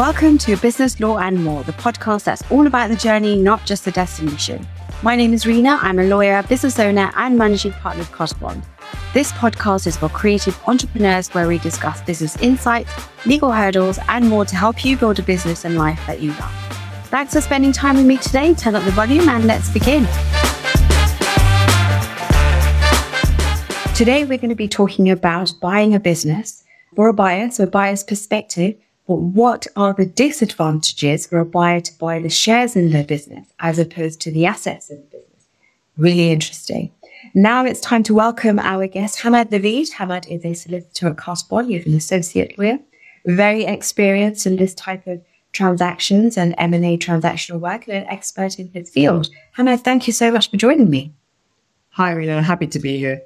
Welcome to Business Law and More, the podcast that's all about the journey, not just the destination. My name is Rena. I'm a lawyer, business owner, and managing partner of Crossbond. This podcast is for creative entrepreneurs where we discuss business insights, legal hurdles, and more to help you build a business and life that you love. Thanks for spending time with me today. Turn up the volume and let's begin. Today, we're going to be talking about buying a business for a buyer, so a buyer's perspective. But what are the disadvantages for a buyer to buy the shares in their business as opposed to the assets in the business? Really interesting. Now it's time to welcome our guest, Hammad Naveed. Hammad is a solicitor at Crossbond. He's an associate lawyer, very experienced in this type of transactions and M&A transactional work and an expert in his field. Hammad, thank you so much for joining me. Hi, Rena. Happy to be here.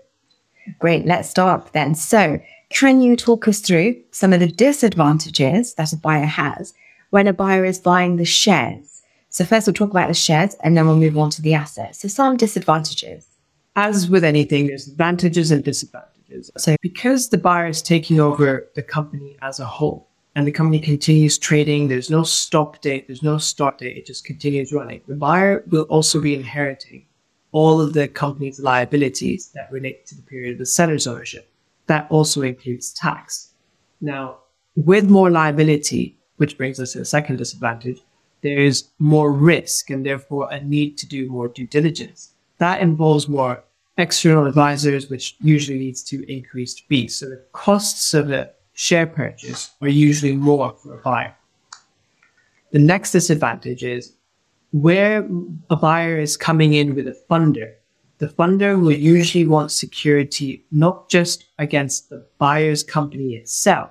Great. Let's start then. So can you talk us through some of the disadvantages that a buyer has when a buyer is buying the shares? So first we'll talk about the shares and then we'll move on to the assets. So some disadvantages. As with anything, there's advantages and disadvantages. So because the buyer is taking over the company as a whole and the company continues trading, there's no stop date, there's no start date, it just continues running. The buyer will also be inheriting all of the company's liabilities that relate to the period of the seller's ownership that also includes tax. Now, with more liability, which brings us to the second disadvantage, there is more risk and therefore a need to do more due diligence. That involves more external advisors, which usually leads to increased fees. So the costs of a share purchase are usually more for a buyer. The next disadvantage is where a buyer is coming in with a funder the funder will usually want security not just against the buyer's company itself,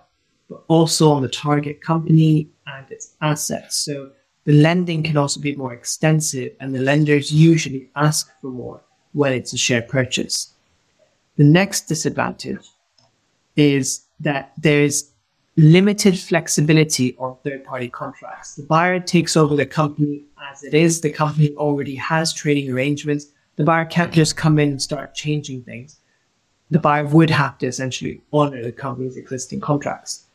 but also on the target company and its assets. So the lending can also be more extensive and the lenders usually ask for more when it's a share purchase. The next disadvantage is that there is limited flexibility on third party contracts. The buyer takes over the company as it is. The company already has trading arrangements the buyer can't just come in and start changing things. The buyer would have to essentially honor the company's existing contracts.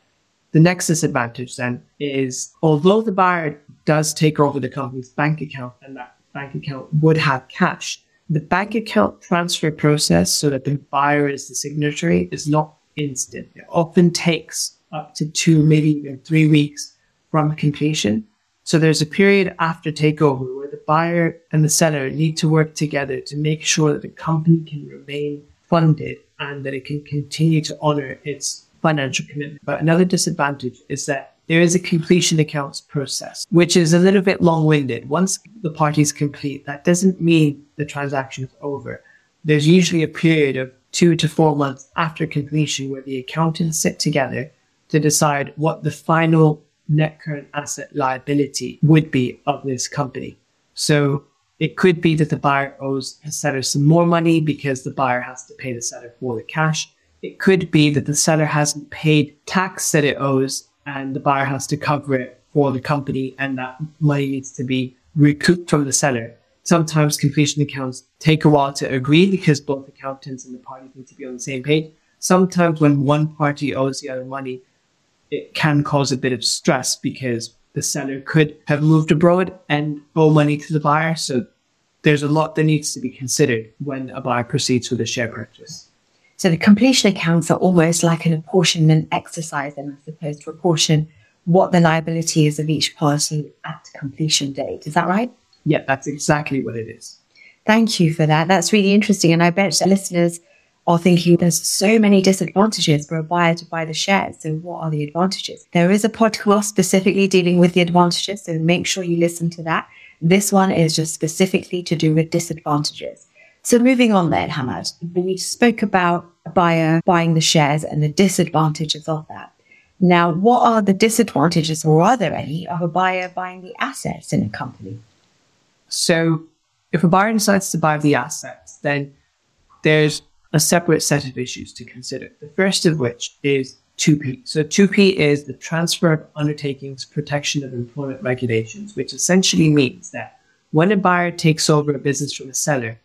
The next disadvantage then is although the buyer does take over the company's bank account and that bank account would have cash, the bank account transfer process so that the buyer is the signatory is not instant. It often takes up to two, maybe even three weeks from completion. So there's a period after takeover where the buyer and the seller need to work together to make sure that the company can remain funded and that it can continue to honor its financial commitment. But another disadvantage is that there is a completion accounts process, which is a little bit long winded. Once the parties complete, that doesn't mean the transaction is over. There's usually a period of two to four months after completion where the accountants sit together to decide what the final net current asset liability would be of this company. So it could be that the buyer owes the seller some more money because the buyer has to pay the seller for the cash. It could be that the seller hasn't paid tax that it owes and the buyer has to cover it for the company and that money needs to be recouped from the seller. Sometimes completion accounts take a while to agree because both accountants and the parties need to be on the same page. Sometimes when one party owes the other money, it can cause a bit of stress because the seller could have moved abroad and owe money to the buyer. So there's a lot that needs to be considered when a buyer proceeds with a share purchase. So the completion accounts are almost like an apportionment exercise, and I suppose to apportion what the liability is of each party at completion date. Is that right? Yeah, that's exactly what it is. Thank you for that. That's really interesting. And I bet the listeners are thinking there's so many disadvantages for a buyer to buy the shares. So what are the advantages? There is a podcast specifically dealing with the advantages. So make sure you listen to that. This one is just specifically to do with disadvantages. So moving on then, Hammad, we spoke about a buyer buying the shares and the disadvantages of that. Now, what are the disadvantages or are there any of a buyer buying the assets in a company? So if a buyer decides to buy the assets, then there's a separate set of issues to consider. The first of which is TUPE. So TUPE is the Transfer of Undertakings Protection of Employment Regulations, which essentially means that when a buyer takes over a business from a seller,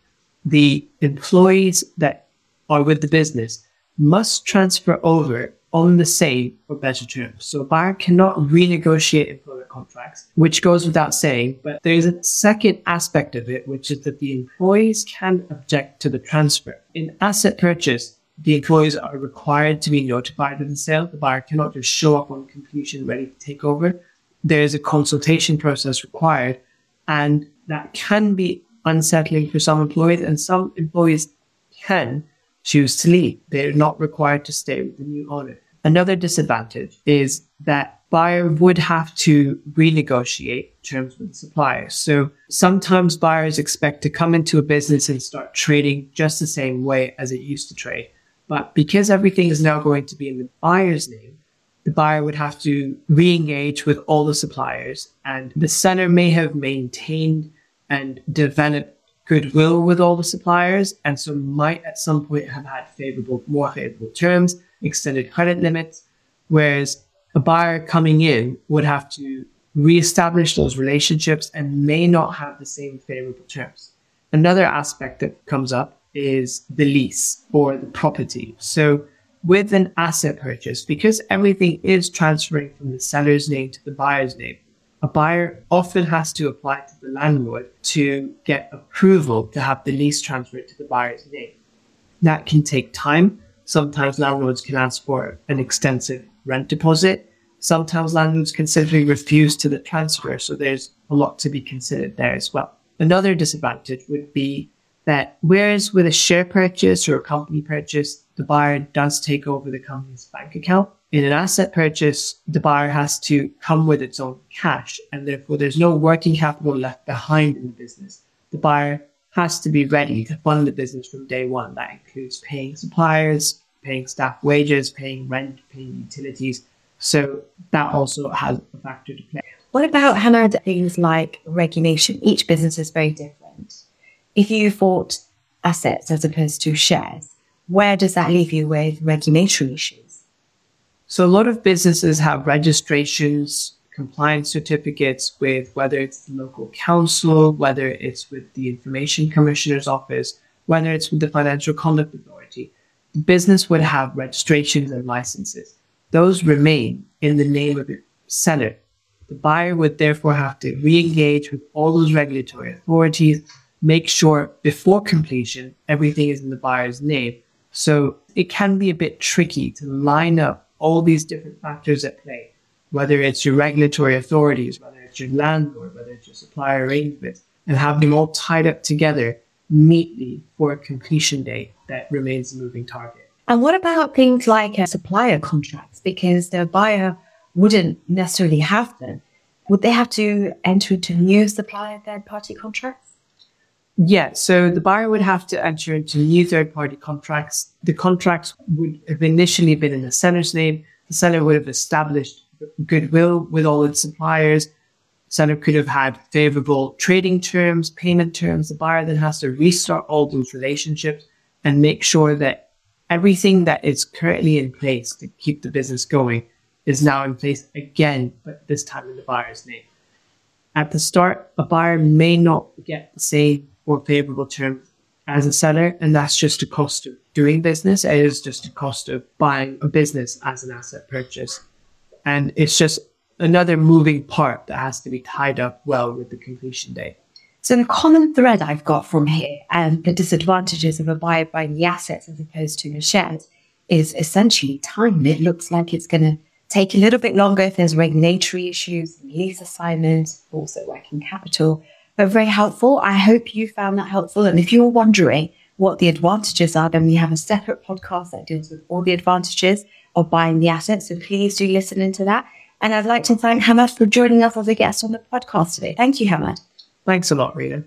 the employees that are with the business must transfer over on the same or better terms. So a buyer cannot renegotiate employment contracts, which goes without saying, but there's a second aspect of it, which is that the employees can object to the transfer. In asset purchase, the employees are required to be notified of the sale. The buyer cannot just show up on completion ready to take over. There is a consultation process required, and that can be unsettling for some employees, and some employees can choose to leave. They're not required to stay with the new owner. Another disadvantage is that buyer would have to renegotiate terms with the supplier. So sometimes buyers expect to come into a business and start trading just the same way as it used to trade. But because everything is now going to be in the buyer's name, the buyer would have to re-engage with all the suppliers and the seller may have maintained and developed goodwill with all the suppliers and so might at some point have had favorable, more favorable terms, extended credit limits, whereas a buyer coming in would have to reestablish those relationships and may not have the same favorable terms. Another aspect that comes up is the lease or the property. So with an asset purchase, because everything is transferring from the seller's name to the buyer's name, a buyer often has to apply to the landlord to get approval to have the lease transferred to the buyer's name. That can take time. Sometimes landlords can ask for an extensive rent deposit. Sometimes landlords can simply refuse to the transfer. So there's a lot to be considered there as well. Another disadvantage would be that whereas with a share purchase or a company purchase, the buyer does take over the company's bank account. In an asset purchase, the buyer has to come with its own cash, and therefore there's no working capital left behind in the business. The buyer has to be ready to fund the business from day one. That includes paying suppliers, paying staff wages, paying rent, paying utilities. So that also has a factor to play. What about Hammad things like regulation? Each business is very different. If you bought assets as opposed to shares, where does that leave you with regulatory issues? So a lot of businesses have registrations, compliance certificates with whether it's the local council, whether it's with the information commissioner's office, whether it's with the financial conduct authority. The business would have registrations and licenses. Those remain in the name of the seller. The buyer would therefore have to re-engage with all those regulatory authorities, make sure before completion everything is in the buyer's name. So it can be a bit tricky to line up all these different factors at play, whether it's your regulatory authorities, whether it's your landlord, whether it's your supplier arrangements, and have them all tied up together neatly for a completion date that remains a moving target. And what about things like uh, supplier contracts? Because the buyer wouldn't necessarily have them. Would they have to enter into a new supplier third party contracts? Yeah, so the buyer would have to enter into new third party contracts. The contracts would have initially been in the seller's name. The seller would have established goodwill with all its suppliers. Seller could have had favorable trading terms, payment terms. The buyer then has to restart all those relationships and make sure that everything that is currently in place to keep the business going is now in place again, but this time in the buyer's name. At the start, a buyer may not get the same or favorable terms as a seller, and that's just a cost of doing business. It is just a cost of buying a business as an asset purchase. And it's just another moving part that has to be tied up well with the completion date. So the common thread I've got from here and the disadvantages of a buyer buying the assets as opposed to the shares is essentially time. It looks like it's going to take a little bit longer if there's regulatory issues, lease assignments, also working capital but very helpful. I hope you found that helpful. And if you're wondering what the advantages are, then we have a separate podcast that deals with all the advantages of buying the assets. So please do listen into that. And I'd like to thank Hammad for joining us as a guest on the podcast today. Thank you, Hammad. Thanks a lot, Rita.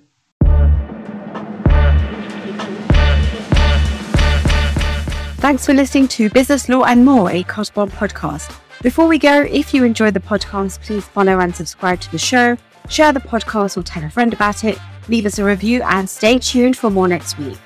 Thanks for listening to Business Law and More, a Crossbond podcast. Before we go, if you enjoyed the podcast, please follow and subscribe to the show share the podcast or tell a friend about it, leave us a review, and stay tuned for more next week.